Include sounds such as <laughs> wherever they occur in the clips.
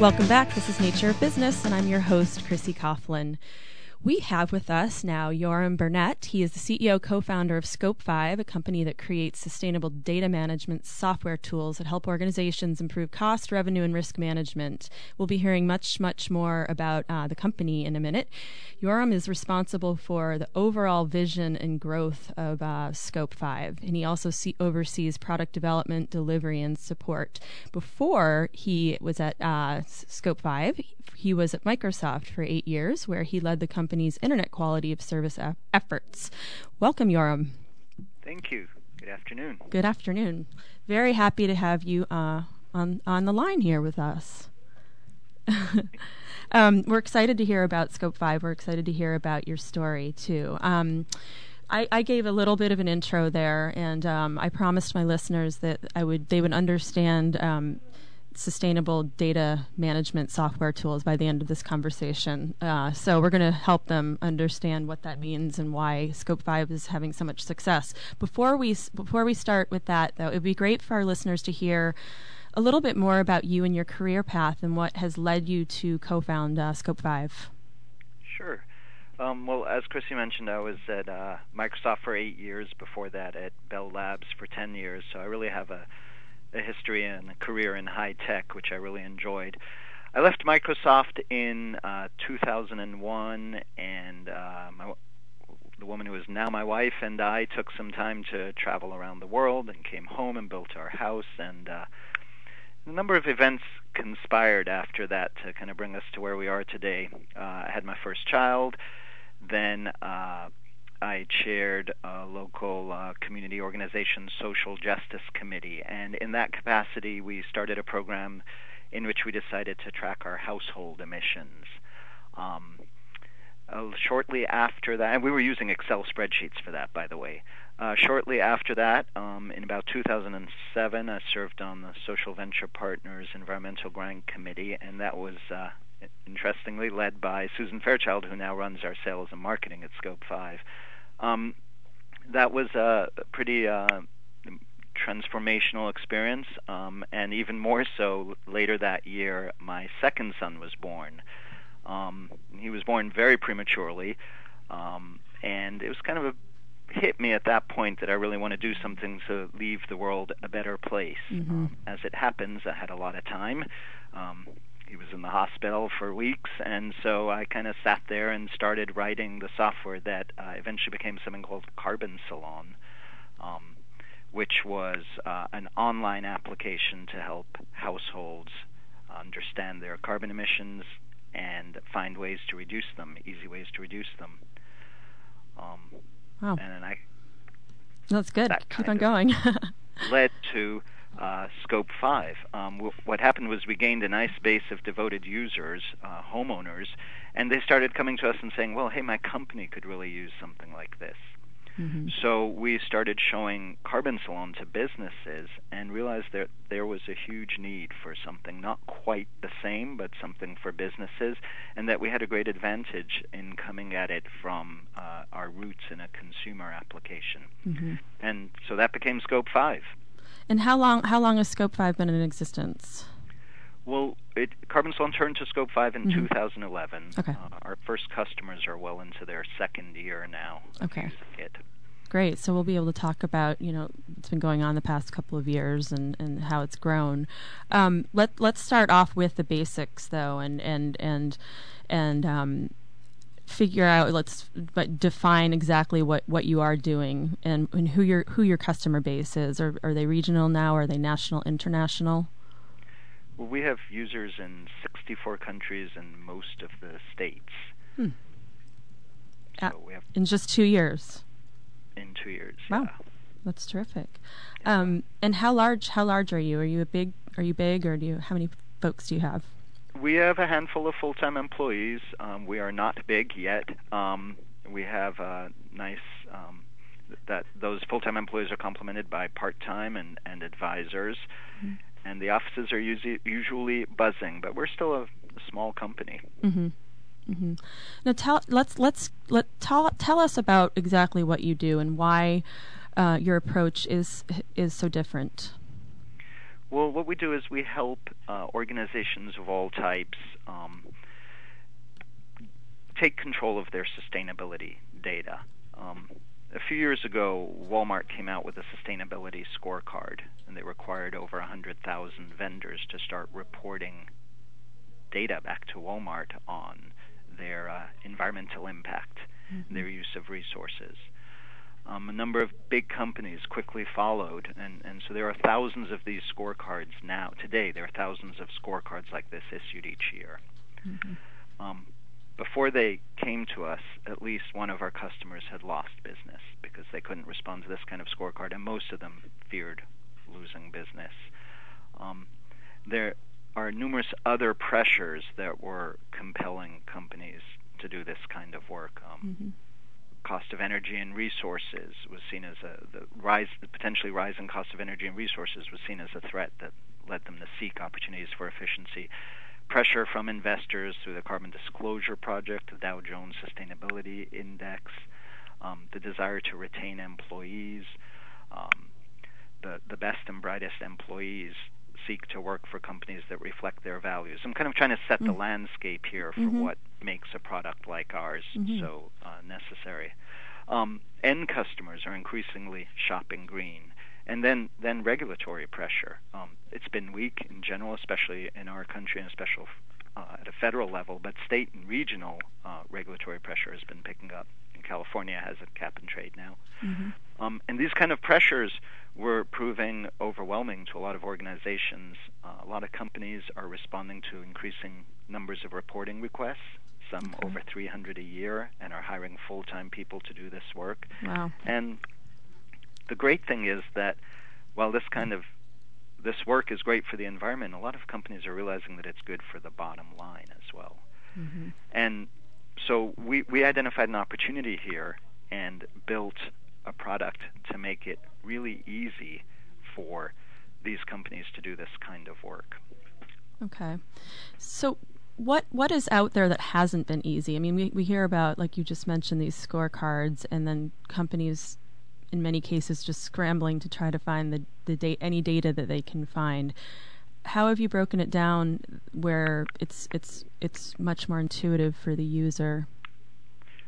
Welcome back. This is Nature of Business, and I'm your host, Chrissy Coughlin. We have with us now Yoram Bernet. He is the CEO, co founder of Scope 5, a company that creates sustainable data management software tools that help organizations improve cost, revenue, and risk management. We'll be hearing much, much more about uh, the company in a minute. Yoram is responsible for the overall vision and growth of uh, Scope 5, and he also see- oversees product development, delivery, and support. Before he was at uh, Scope 5, he was at Microsoft for eight years, where he led the company's internet quality of service a- efforts. Welcome, Yoram. Thank you. Good afternoon. Good afternoon. Very happy to have you uh, on on the line here with us. <laughs> um, we're excited to hear about Scope Five. We're excited to hear about your story too. Um, I, I, gave a little bit of an intro there, and um, I promised my listeners that I would they would understand um, sustainable data management software tools by the end of this conversation. Uh, so we're going to help them understand what that means and why Scope Five is having so much success. Before we before we start with that, though, it would be great for our listeners to hear a little bit more about you and your career path and what has led you to co-found uh, Scope Five. Sure. Um, well, as Chrissy mentioned, I was at uh, Microsoft for eight years. Before that, at Bell Labs for ten years. So I really have a a history and a career in high tech, which I really enjoyed. I left Microsoft in uh, 2001, and uh, my, the woman who is now my wife and I took some time to travel around the world and came home and built our house. And uh, a number of events conspired after that to kind of bring us to where we are today. Uh, I had my first child, then uh, I chaired a local uh, community organization social justice committee, and in that capacity, we started a program in which we decided to track our household emissions. Um, uh, shortly after that, and we were using Excel spreadsheets for that, by the way. Uh, shortly after that, um, in about 2007, I served on the Social Venture Partners Environmental Grant Committee, and that was uh, interestingly led by Susan Fairchild, who now runs our sales and marketing at Scope 5. Um, that was a pretty uh, transformational experience, um, and even more so later that year, my second son was born. Um, he was born very prematurely, um, and it was kind of a hit me at that point that I really want to do something to leave the world a better place. Mm-hmm. Um, as it happens, I had a lot of time. Um, he was in the hospital for weeks, and so I kind of sat there and started writing the software that uh, eventually became something called Carbon Salon, um, which was uh, an online application to help households understand their carbon emissions and find ways to reduce them, easy ways to reduce them. Um, wow. And then I. That's good. That Keep on going. <laughs> led to uh, Scope 5. Um, w- what happened was we gained a nice base of devoted users, uh, homeowners, and they started coming to us and saying, well, hey, my company could really use something like this. Mm-hmm. So we started showing Carbon Salon to businesses and realized that there was a huge need for something not quite the same, but something for businesses, and that we had a great advantage in coming at it from uh, our roots in a consumer application. Mm-hmm. And so that became Scope 5. And how long how long has Scope Five been in existence? Well, it, Carbon Salon turned to Scope 5 in Mhm. 2011. Okay. Uh, our first customers are well into their second year now. Okay. it. Great. So we'll be able to talk about you know what's been going on the past couple of years and, and how it's grown. Um, let let's start off with the basics though, and and and and um, figure out let's but define exactly what, what you are doing and, and who your who your customer base is. Are are they regional now? Are they national, international? Well, we have users in 64 countries and most of the states. Hmm. So we have In just two years. in two years. Wow. yeah. That's terrific. Um, and how large? How large are you? Are you a big? Are you big, or do you? How many folks do you have? We have a handful of full-time employees. Um, we are not big yet. Um, we have a nice um, that those full-time employees are complemented by part-time and, and advisors, Mhm. and the offices are usually usually buzzing. But we're still a, a small company. Mm-hmm. Mm-hmm. Now tell let's let's let tell tell us about exactly what you do and why uh, your approach is is so different. Well, what we do is we help uh, organizations of all types um, take control of their sustainability data. Um, a few years ago, Walmart came out with a sustainability scorecard, and they required over 100,000 vendors to start reporting data back to Walmart on their uh, environmental impact, mm-hmm. their use of resources. Um, a number of big companies quickly followed, and, and so there are thousands of these scorecards now. Today, there are thousands of scorecards like this issued each year. Mm-hmm. Um, before they came to us, at least one of our customers had lost business because they couldn't respond to this kind of scorecard, and most of them feared losing business. Um, there are numerous other pressures that were compelling companies to do this kind of work. Um, mm-hmm. Cost of energy and resources was seen as a the rise, the potentially rising cost of energy and resources was seen as a threat that led them to seek opportunities for efficiency. Pressure from investors through the Carbon Disclosure Project, the Dow Jones Sustainability Index, um, the desire to retain employees, um, the the best and brightest employees seek to work for companies that reflect their values. I'm kind of trying to set mm-hmm. the landscape here for mm-hmm. what makes a product like ours mm-hmm. so uh, necessary. Um, end customers are increasingly shopping green. And then, then regulatory pressure. Um, it's been weak in general, especially in our country, and especially uh, at a federal level, but state and regional uh, regulatory pressure has been picking up. And California has a cap and trade now. Mm-hmm. Um, and these kind of pressures were proving overwhelming to a lot of organizations. Uh, a lot of companies are responding to increasing numbers of reporting requests, some okay. over 300 a year, and are hiring full time people to do this work. Wow. And the great thing is that while this kind of this work is great for the environment, a lot of companies are realizing that it's good for the bottom line as well. Mm-hmm. And so we, we identified an opportunity here and built a product to make it really easy for these companies to do this kind of work. Okay. So what what is out there that hasn't been easy? I mean, we, we hear about like you just mentioned these scorecards and then companies in many cases just scrambling to try to find the, the date any data that they can find. How have you broken it down where it's it's it's much more intuitive for the user?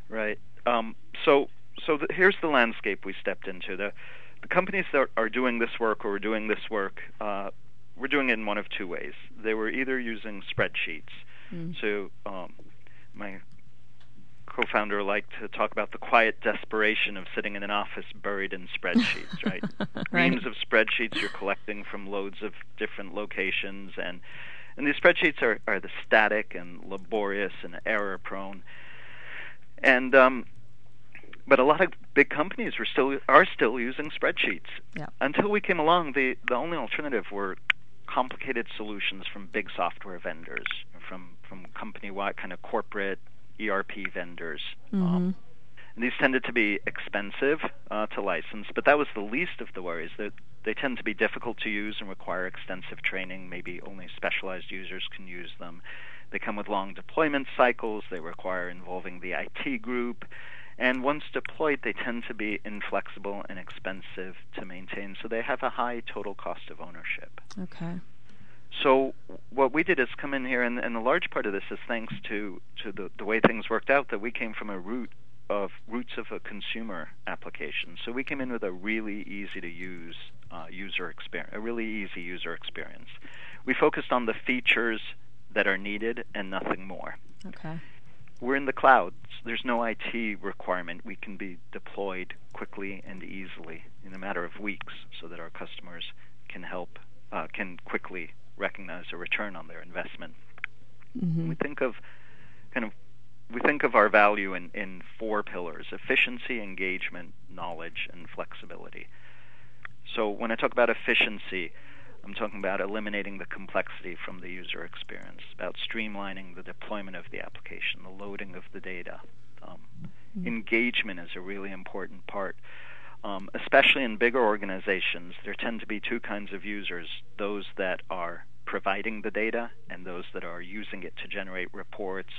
Right. Um, so so the, here's the landscape we stepped into. The, the companies that are doing this work or doing this work, uh, we're doing it in one of two ways. They were either using spreadsheets. Mm. So um, my co-founder liked to talk about the quiet desperation of sitting in an office buried in spreadsheets, <laughs> right? right? Reams of spreadsheets you're collecting from loads of different locations, and and these spreadsheets are are the static and laborious and error prone, and um, but a lot of big companies were still are still using spreadsheets. Yeah. Until we came along, the the only alternative were complicated solutions from big software vendors, from from company wide kind of corporate ERP vendors. Mm-hmm. Um, and these tended to be expensive uh, to license, but that was the least of the worries. That they tend to be difficult to use and require extensive training. Maybe only specialized users can use them. They come with long deployment cycles. They require involving the IT group and once deployed, they tend to be inflexible and expensive to maintain, so they have a high total cost of ownership. Okay. So what we did is come in here, and, and a large part of this is thanks to to the, the way things worked out. That we came from a root of roots of a consumer application. So we came in with a really easy to use uh, user experience, a really easy user experience. We focused on the features that are needed and nothing more. Okay we're in the cloud. There's no IT requirement. We can be deployed quickly and easily in a matter of weeks, so that our customers can help uh, can quickly recognize a return on their investment. Mm-hmm. We think of kind of we think of our value in, in four pillars: efficiency, engagement, knowledge, and flexibility. So when I talk about efficiency, I'm talking about eliminating the complexity from the user experience, about streamlining the deployment of the application, the loading of the data. Um, mm-hmm. Engagement is a really important part. Um, especially in bigger organizations, there tend to be two kinds of users those that are providing the data and those that are using it to generate reports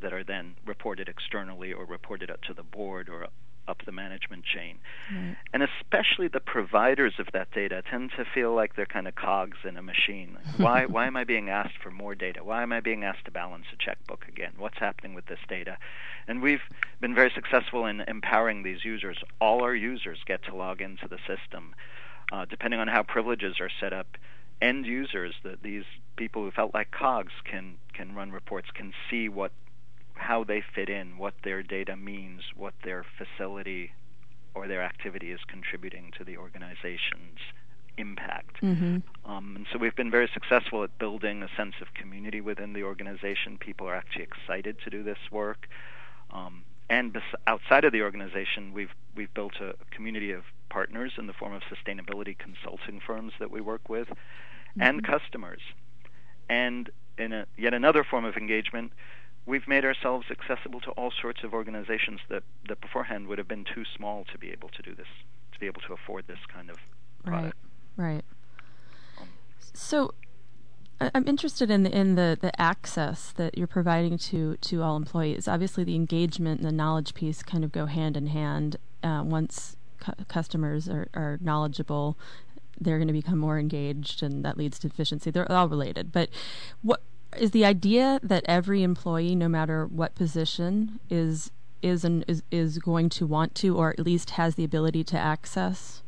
that are then reported externally or reported up to the board or up the management chain. Right. And especially the providers of that data tend to feel like they're kind of cogs in a machine. <laughs> Why why am I being asked for more data? Why am I being asked to balance a checkbook again? What's happening with this data? And we've been very successful in empowering these users. All our users get to log into the system. Uh, depending on how privileges are set up, end users, that these people who felt like cogs can can run reports, can see what how they fit in, what their data means, what their facility or their activity is contributing to the organization's impact. Mm-hmm. Um, and so we've been very successful at building a sense of community within the organization. People are actually excited to do this work. Um, and bes- outside of the organization, we've we've built a community of partners in the form of sustainability consulting firms that we work with, mm-hmm. and customers. And in a, yet another form of engagement, we've made ourselves accessible to all sorts of organizations that, that beforehand would have been too small to be able to do this, to be able to afford this kind of product. Right, right. Um, so I'm interested in the, in the, the access that you're providing to, to all employees. Obviously, the engagement and the knowledge piece kind of go hand in hand. Uh, once cu- customers are, are knowledgeable, they're going to become more engaged, and that leads to efficiency. They're all related. But what is the idea that every employee, no matter what position, is is an, is is going to want to, or at least has the ability to access?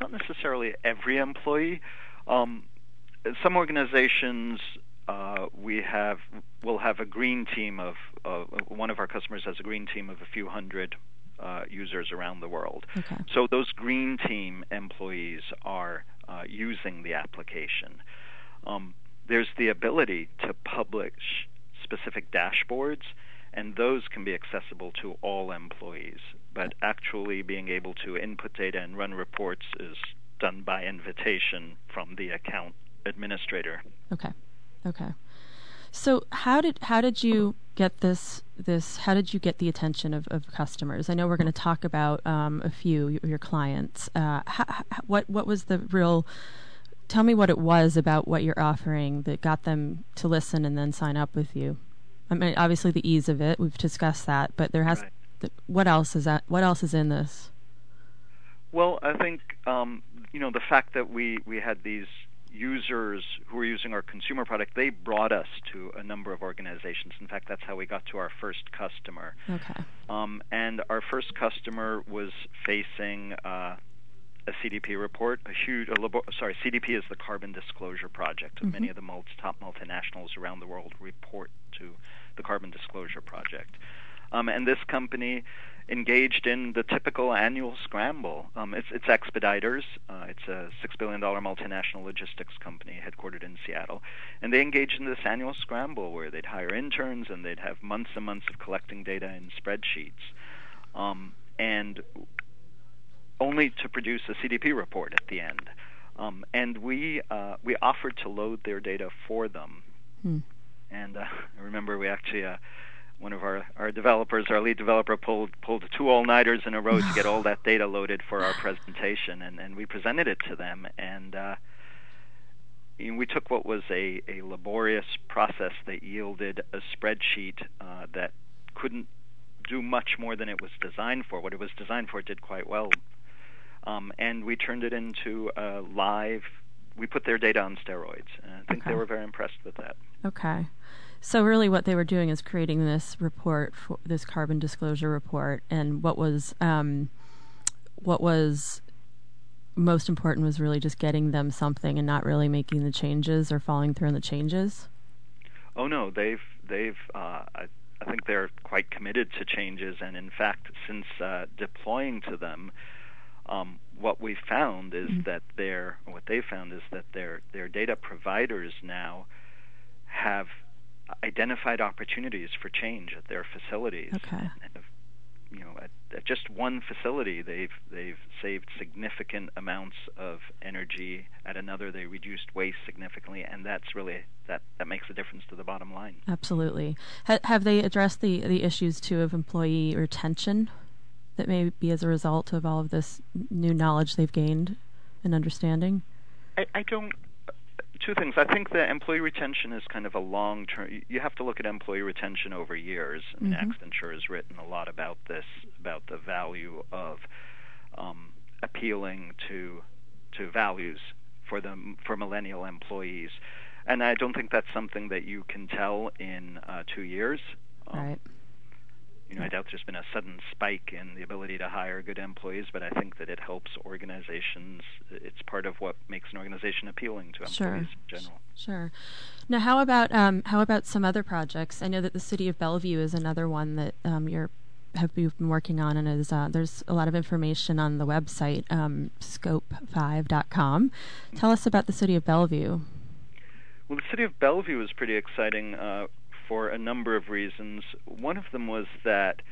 Not necessarily every employee. Um, some organizations uh, we have will have a green team of uh, one of our customers has a green team of a few hundred uh, users around the world. Okay. So those green team employees are uh, using the application. Um, there's the ability to publish specific dashboards, and those can be accessible to all employees. But actually being able to input data and run reports is done by invitation from the account administrator. Okay. Okay. So how did how did you get this this how did you get the attention of, of customers? I know we're going to talk about um, a few of your clients. Uh, how, what what was the real tell me what it was about what you're offering that got them to listen and then sign up with you. I mean, obviously the ease of it. We've discussed that, but there has. Right. what else is that? What else is in this? Well, I think um, you know the fact that we we had these users who were using our consumer product, they brought us to a number of organizations. In fact, that's how we got to our first customer. Okay. Um, and our first customer was facing uh, a CDP report, a huge, a labo- sorry, CDP is the Carbon Disclosure Project. Mm-hmm. Many of the most, top multinationals around the world report to the Carbon Disclosure Project. Um, and this company engaged in the typical annual scramble. Um, it's, it's Expeditors. Uh, it's a six billion dollar multinational logistics company headquartered in Seattle, and they engaged in this annual scramble where they'd hire interns and they'd have months and months of collecting data in spreadsheets. Um, and only to produce a CDP report at the end. Um, and we uh, we offered to load their data for them. Hmm. And uh, I remember we actually uh, one of our, our developers, our lead developer, pulled pulled two all nighters in a row to get all that data loaded for our presentation, and, and we presented it to them. And uh, you know, we took what was a, a laborious process that yielded a spreadsheet uh, that couldn't do much more than it was designed for. What it was designed for did quite well, um, and we turned it into a live. We put their data on steroids, and I think okay. they were very impressed with that. Okay, so really, what they were doing is creating this report, for this carbon disclosure report, and what was um, what was most important was really just getting them something and not really making the changes or following through on the changes. Oh no, they've they've. Uh, I, I think they're quite committed to changes, and in fact, since uh, deploying to them, um, what we found is mm-hmm. that their what they found is that their their data providers now have identified opportunities for change at their facilities. Okay. And, you know, at, at, just one facility, they've they've saved significant amounts of energy. At another, they reduced waste significantly, and that's really that that makes a difference to the bottom line. Absolutely. Ha- have they addressed the the issues too of employee retention that may be as a result of all of this new knowledge they've gained and understanding? I, I don't two things. I think that employee retention is kind of a long term. You have to look at employee retention over years. I mean, mm-hmm. Accenture has written a lot about this about the value of um, appealing to to values for them for millennial employees, and I don't think that's something that you can tell in uh, two years. Um, right. You know, I doubt there's been a sudden spike in the ability to hire good employees, but I think that it helps organizations. It's part of what makes an organization appealing to employees sure. in general. Sure. Now, how about um, how about some other projects? I know that the city of Bellevue is another one that um, you're have you been working on, and is uh, there's a lot of information on the website um, scope5.com. Tell us about the city of Bellevue. Well, the city of Bellevue is pretty exciting. Uh, for a number of reasons. One of them was that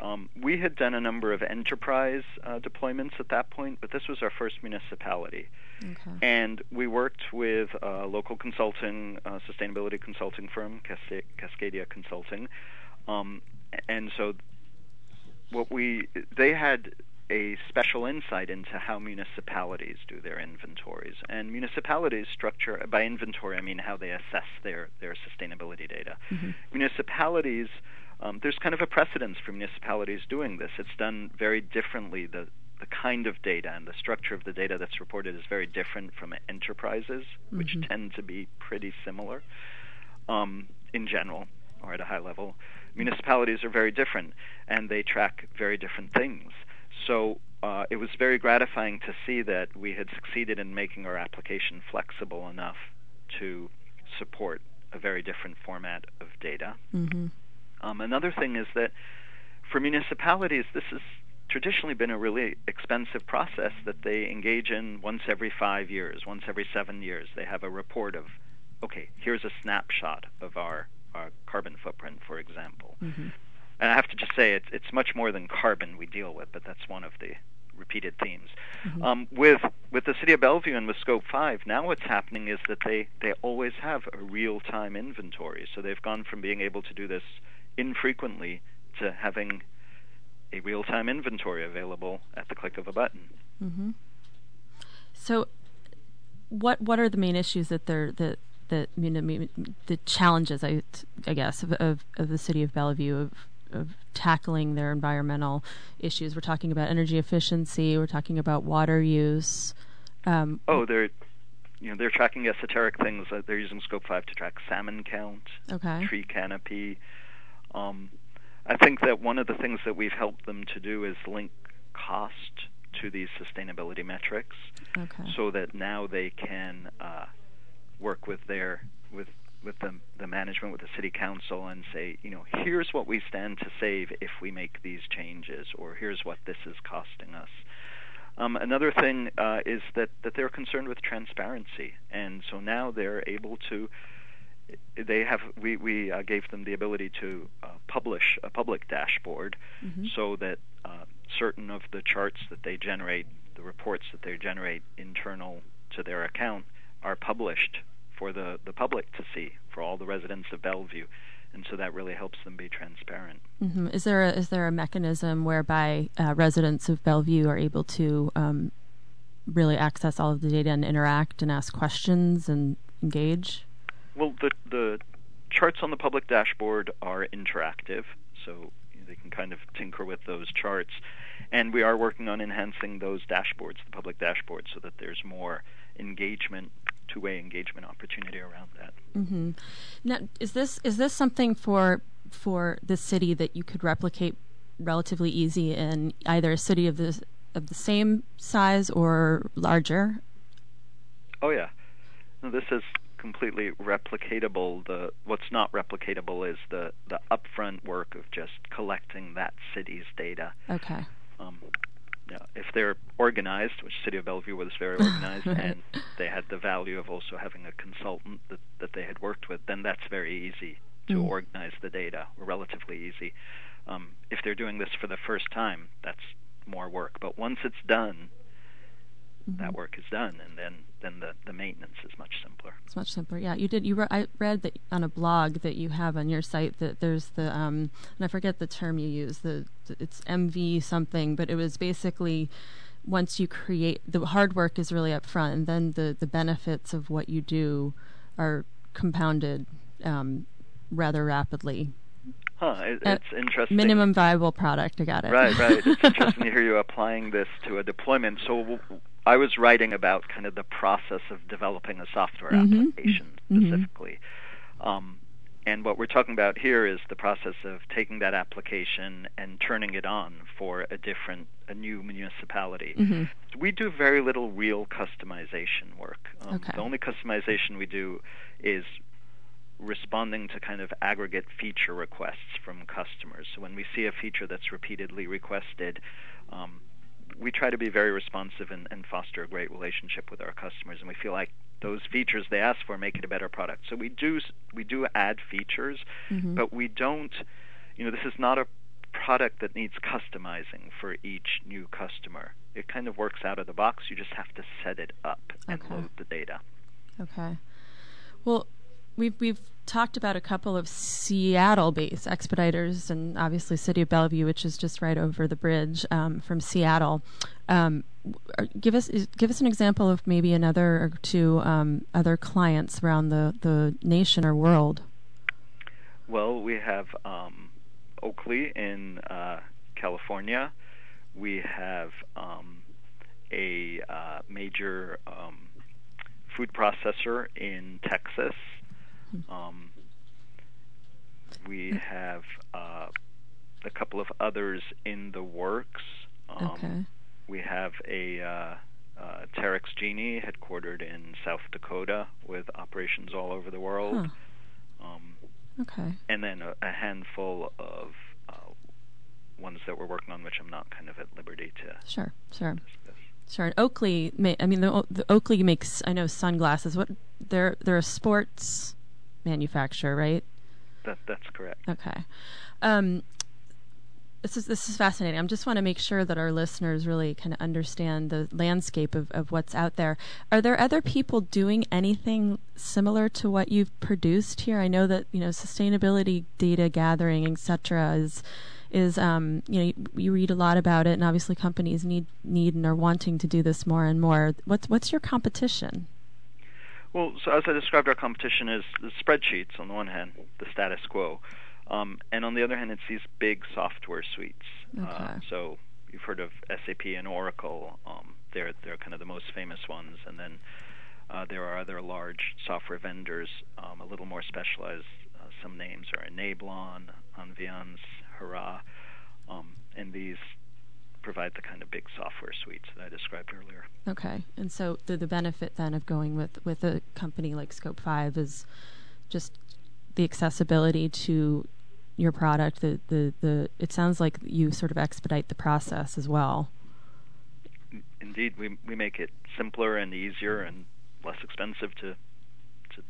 um, we had done a number of enterprise uh, deployments at that point, but this was our first municipality. Okay. And we worked with a local consulting, uh, sustainability consulting firm, Cas- Cascadia Consulting. Um, and so what we they had a special insight into how municipalities do their inventories. And municipalities structure by inventory, I mean how they assess their their sustainability data. Mm-hmm. Municipalities, um, there's kind of a precedence for municipalities doing this. It's done very differently. The the kind of data and the structure of the data that's reported is very different from enterprises, mm-hmm. which tend to be pretty similar um, in general or at a high level. Municipalities are very different, and they track very different things. So uh, it was very gratifying to see that we had succeeded in making our application flexible enough to support a very different format of data. Mm-hmm. Um, another thing is that for municipalities, this has traditionally been a really expensive process that they engage in once every five years, once every seven years. They have a report of, okay, here's a snapshot of our, our carbon footprint, for example. Mm-hmm. And I have to just say, it's it's much more than carbon we deal with, but that's one of the repeated themes. Mm-hmm. Um, with with the city of Bellevue and with Scope Five, now what's happening is that they they always have a real time inventory. So they've gone from being able to do this infrequently to having a real time inventory available at the click of a button. Mm-hmm. So, what what are the main issues that they're that that you know, the challenges I I guess of, of, of the city of Bellevue of of tackling their environmental issues. We're talking about energy efficiency. We're talking about water use. Um, oh, they're you know they're tracking esoteric things. Uh, they're using Scope Five to track salmon count, okay. tree canopy. Um, I think that one of the things that we've helped them to do is link cost to these sustainability metrics, okay. so that now they can uh, work with their with with the, the management, with the city council, and say, you know, here's what we stand to save if we make these changes, or here's what this is costing us. Um, another thing uh, is that, that they're concerned with transparency, and so now they're able to. They have we we uh, gave them the ability to uh, publish a public dashboard, mm-hmm. so that uh, certain of the charts that they generate, the reports that they generate internal to their account, are published for the, the public to see, for all the residents of Bellevue. And so that really helps them be transparent. Mm-hmm. Is there a, is there a mechanism whereby uh, residents of Bellevue are able to um, really access all of the data and interact and ask questions and engage? Well, the the charts on the public dashboard are interactive, so they can kind of tinker with those charts. And we are working on enhancing those dashboards, the public dashboards, so that there's more engagement two-way engagement opportunity around that. Mm-hmm. Now, is this is this something for for the city that you could replicate relatively easy in either a city of the of the same size or larger? Oh yeah, no, this is completely replicatable. The what's not replicatable is the the upfront work of just collecting that city's data. Okay. Um, yeah, if they're organized, which City of Bellevue was very <laughs> organized, and they had the value of also having a consultant that, that they had worked with, then that's very easy to mm. organize the data, relatively easy. Um, if they're doing this for the first time, that's more work. But once it's done, mm-hmm. that work is done, and then then the, the maintenance is much simpler. It's much simpler. Yeah, you did. You re- I read that on a blog that you have on your site that there's the um, and I forget the term you use. The it's MV something, but it was basically once you create the hard work is really up front, and then the the benefits of what you do are compounded um, rather rapidly Huh, it, it's interesting. Minimum viable product, I got it. Right, right. It's <laughs> interesting to hear you applying this to a deployment. So I was writing about kind of the process of developing a software Mhm. application Mhm. specifically. Um, and what we're talking about here is the process of taking that application and turning it on for a different, a new municipality. hmm We do very little real customization work. Um, Okay. The only customization we do is responding to kind of aggregate feature requests from customers. So when we see a feature that's repeatedly requested, um, we try to be very responsive and, and foster a great relationship with our customers, and we feel like those features they ask for make it a better product. So we do we do add features, hmm but we don't. You know, this is not a product that needs customizing for each new customer. It kind of works out of the box. You just have to set it up and Okay. load the data. Okay. Well, we've we've talked about a couple of Seattle-based Expeditors, and obviously City of Bellevue, which is just right over the bridge um, from Seattle. Um, give us give us an example of maybe another or two um, other clients around the, the nation or world. Well, we have um, Oakley in uh, California. We have um, a uh, major um, food processor in Texas. Um, we have uh, a couple of others in the works. Um, okay. We have a uh, uh, Terex Genie headquartered in South Dakota with operations all over the world. Um, Okay. and then a, a handful of uh, ones that we're working on, which I'm not kind of at liberty to Sure. Sure. discuss. Sure. And Oakley, ma- I mean, the, O- the Oakley makes I know sunglasses. What they're they're a sports manufacturer, right? That that's correct. Okay. Um, this is this is fascinating. I just want to make sure that our listeners really kind of understand the landscape of, of what's out there. Are there other people doing anything similar to what you've produced here? I know that you know sustainability data gathering, etc., is is um, you know you, you read a lot about it, and obviously companies need need and are wanting to do this more and more. What's what's your competition? Well, so as I described, our competition is the spreadsheets on the one hand, the status quo, um, and on the other hand, it's these big software suites. Uh, Okay. so you've heard of SAP and Oracle. Um, they're they're kind of the most famous ones, and then uh, there are other large software vendors, um, a little more specialized. Uh, some names are Enablon, Enviance, Hara, um, and these provide the kind of big software suites that I described earlier. Okay, and so the the benefit then of going with with a company like Scope Five is just the accessibility to your product. The the the it sounds like you sort of expedite the process as well. Indeed, we we make it simpler and easier and less expensive to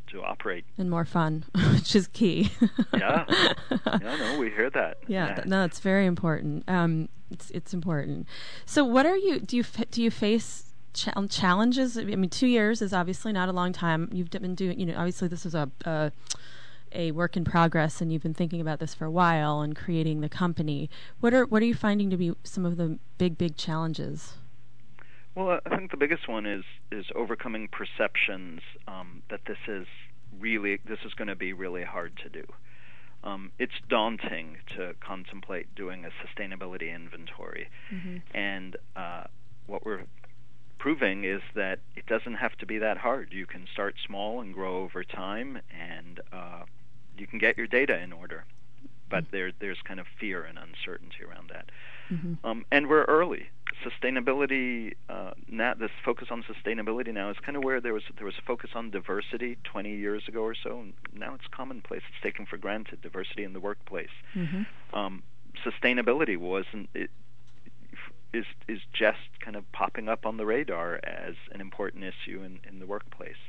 to, to operate. and more fun, <laughs> which is key. Yeah. <laughs> Yeah, no, we hear that. Yeah, th- no, it's very important. Um, it's it's important. So, what are you? Do you do you face cha- challenges? I mean, two years is obviously not a long time. You've been doing, you know, obviously this is a, a a work in progress, and you've been thinking about this for a while and creating the company. What are what are you finding to be some of the big big challenges? Well, I think the biggest one is is overcoming perceptions um, that this is really this is going to be really hard to do. Um, it's daunting to contemplate doing a sustainability inventory, Mm-hmm. and uh, what we're proving is that it doesn't have to be that hard. You can start small and grow over time, and uh, you can get your data in order. But there, there's kind of fear and uncertainty around that. Mm-hmm. Um, and we're early. Sustainability uh, now, this focus on sustainability now is kind of where there was there was a focus on diversity 20 years ago or so, and now it's commonplace. It's taken for granted diversity in the workplace. Mm-hmm. Um, sustainability wasn't it is is just kind of popping up on the radar as an important issue in, in the workplace.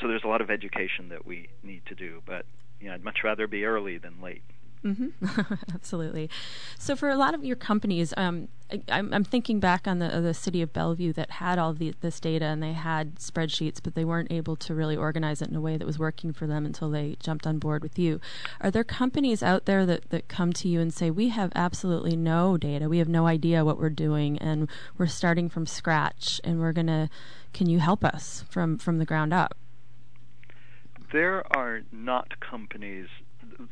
So there's a lot of education that we need to do, but you know, I'd much rather be early than late. Mm-hmm. <laughs> Absolutely. So, for a lot of your companies, um, I, I'm, I'm thinking back on the the city of Bellevue that had all the, this data and they had spreadsheets, but they weren't able to really organize it in a way that was working for them until they jumped on board with you. Are there companies out there that, that come to you and say, "We have absolutely no data. We have no idea what we're doing, and we're starting from scratch, and we're gonna. Can you help us from from the ground up?" There are not companies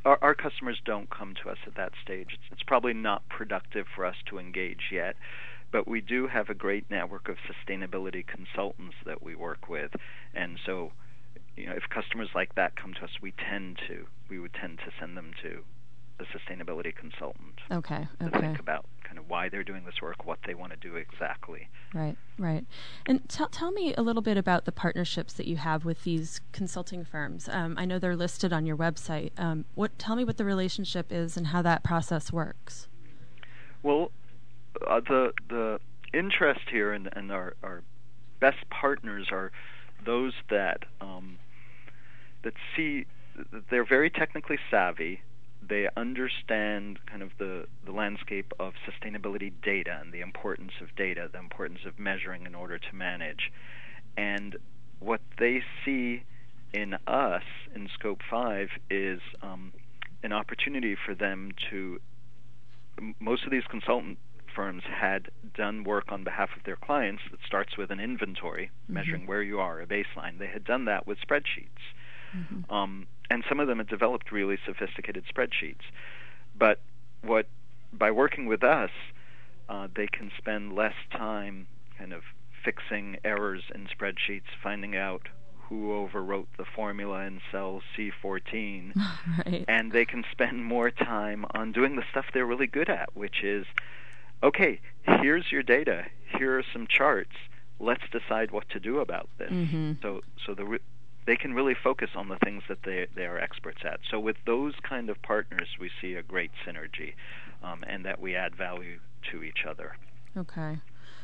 our, our customers don't come to us at that stage. It's, it's probably not productive for us to engage yet, but we do have a great network of sustainability consultants that we work with, and so you know if customers like that come to us, we tend to we would tend to send them to a sustainability consultant. Okay. To think about why they're doing this work, what they want to do exactly. Right, right. And tell tell me a little bit about the partnerships that you have with these consulting firms. Um, I know they're listed on your website. Um, what? Tell me what the relationship is and how that process works. Well, uh, the the interest here and, and our, our best partners are those that um, that see they're very technically savvy. They understand kind of the, the landscape of sustainability data and the importance of data, the importance of measuring in order to manage. And what they see in us in Scope 5 is um, an opportunity for them to. Most of these consultant firms had done work on behalf of their clients that starts with an inventory, measuring where you are, a baseline. They had done that with spreadsheets. Um, and some of them have developed really sophisticated spreadsheets. But what by working with us, uh, they can spend less time kind of fixing errors in spreadsheets, finding out who overwrote the formula in cell C14, <laughs> right. and they can spend more time on doing the stuff they're really good at, which is okay, here's your data, here are some charts, let's decide what to do about this. Mhm. So, so the re- they can really focus on the things that they they are experts at. So with those kind of partners, we see a great synergy, um, and that we add value to each other. Okay.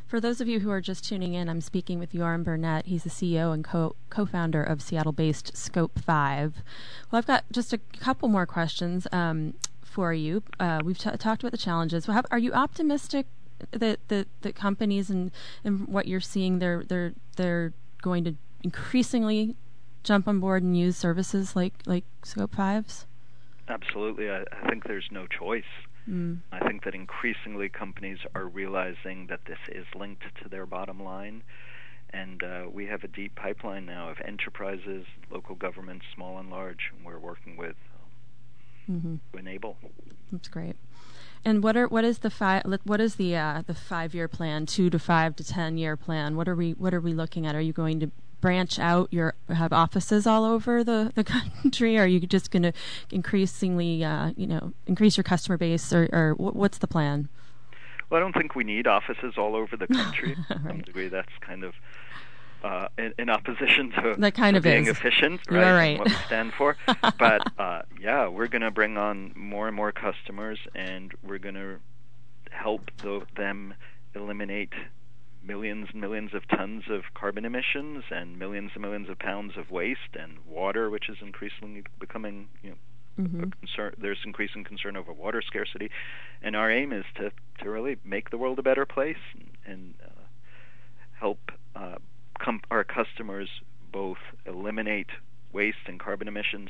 For those of you who are just tuning in, I'm speaking with Yoram Bernet. He's the CEO and co- co-founder of Seattle-based Scope Five. Well, I've got just a couple more questions um, for you. Uh, we've t- talked about the challenges. Well, are you optimistic that that, that companies and, and what you're seeing they're they're they're going to increasingly jump on board and use services like like Scope Fives? Absolutely, I, I think there's no choice. Mm. I think that increasingly companies are realizing that this is linked to their bottom line. And uh, we have a deep pipeline now of enterprises, local governments, small and large, and we're working with hmm to enable. That's great. And what are what is the five what is the uh, the five year plan, two to five to ten year plan? What are we what are we looking at? Are you going to branch out your have offices all over the, the <laughs> country? Are you just going to increasingly uh, you know increase your customer base, or, or wh- what's the plan? Well, I don't think we need offices all over the country. <laughs> To some degree, that's kind of uh, in, in opposition to That kind to of being is. efficient, right? are right. what we stand for. <laughs> but uh, yeah, we're going to bring on more and more customers, and we're going to help tho- them eliminate millions and millions of tons of carbon emissions and millions and millions of pounds of waste and water, which is increasingly becoming you know hmm a concern. There's increasing concern over water scarcity, and our aim is to to really make the world a better place and, and uh, help uh, com- our customers both eliminate waste and carbon emissions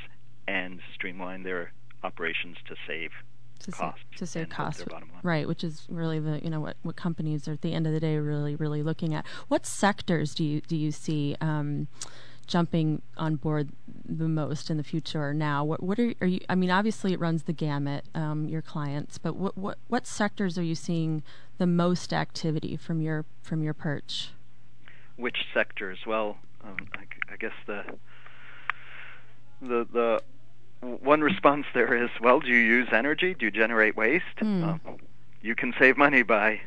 and streamline their operations to save To save, costs to save and help costs, their bottom line. right? Which is really the you know what what companies are at the end of the day really really looking at. What sectors do you do you see um, jumping on board the most in the future or now? What what are, are you? I mean, obviously it runs the gamut, um, your clients, but what what what sectors are you seeing the most activity from your from your perch? Which sectors? Well, um, I, I guess the the the one response there is, well, do you use energy? Do you generate waste? Hmm. Uh, you can save money by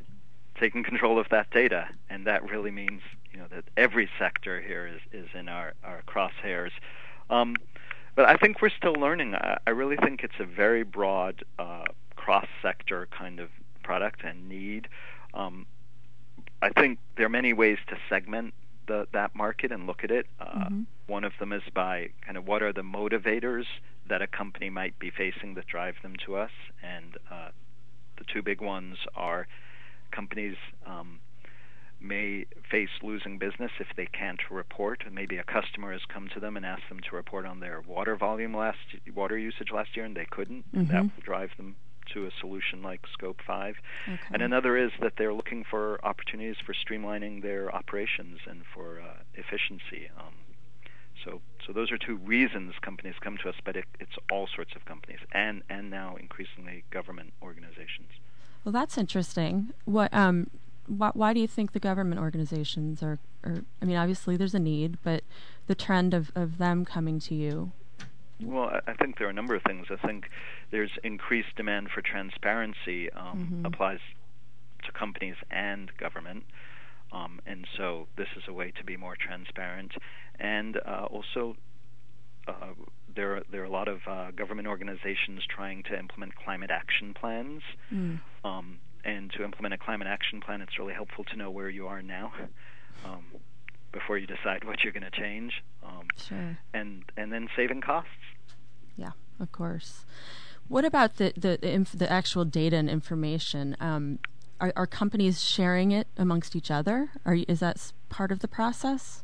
taking control of that data, and that really means you know that every sector here is is in our our crosshairs. Um, but I think we're still learning. I, I really think it's a very broad uh, cross-sector kind of product and need. Um, I think there are many ways to segment the, that market and look at it. Uh, Mhm. One of them is by kind of what are the motivators that a company might be facing that drive them to us, and uh, the two big ones are companies um, may face losing business if they can't report. Maybe a customer has come to them and asked them to report on their water volume last water usage last year, and they couldn't, and that will drive them to a solution like Scope Five. Okay. And another is that they're looking for opportunities for streamlining their operations and for uh, efficiency. Um, so so those are two reasons companies come to us, but it, it's all sorts of companies and and now increasingly government organizations. Well, that's interesting. What um, why, why do you think the government organizations are, are? I mean, obviously there's a need, but the trend of of them coming to you. Well, I think there are a number of things. I think there's increased demand for transparency um, mm-hmm. applies to companies and government. Um, and so this is a way to be more transparent. And uh, also, uh, there are, there are a lot of uh, government organizations trying to implement climate action plans. Mm. Um, and to implement a climate action plan, it's really helpful to know where you are now um, before you decide what you're going to change. Um, sure. And and then saving costs. Yeah, of course. What about the the the, inf- the actual data and information? Um, are, are companies sharing it amongst each other? Are is that part of the process?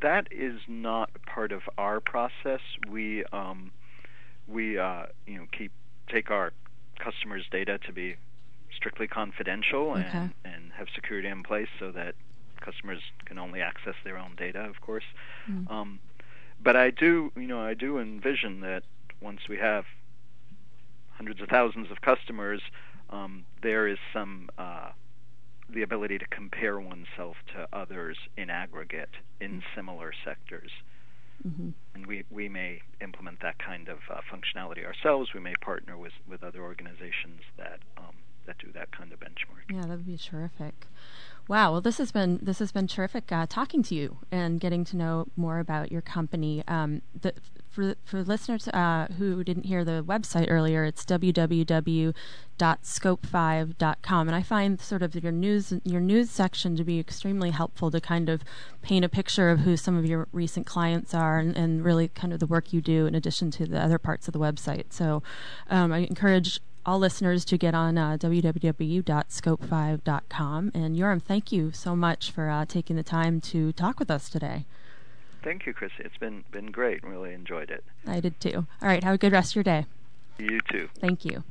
That is not part of our process. We um, we uh, you know keep take our customers' data to be strictly confidential okay. and, and have security in place so that customers can only access their own data, of course. Mm. Um, but I do, you know, I do envision that once we have hundreds of thousands of customers, um, there is some uh, the ability to compare oneself to others in aggregate in similar sectors. Mm-hmm. And we, we may implement that kind of uh, functionality ourselves. We may partner with, with other organizations that um, that do that kind of benchmark. Yeah, that would be terrific. Wow. Well, this has been this has been terrific uh, talking to you and getting to know more about your company. Um, the, for for listeners uh, who didn't hear the website earlier, it's www.scope5.com, and I find sort of your news your news section to be extremely helpful to kind of paint a picture of who some of your recent clients are and, and really kind of the work you do in addition to the other parts of the website. So um, I encourage all listeners to get on uh, www.scope5.com. And Yoram, thank you so much for uh, taking the time to talk with us today. Thank you, Chrissy. It's been been great. Really enjoyed it. I did too. All right. Have a good rest of your day. You too. Thank you.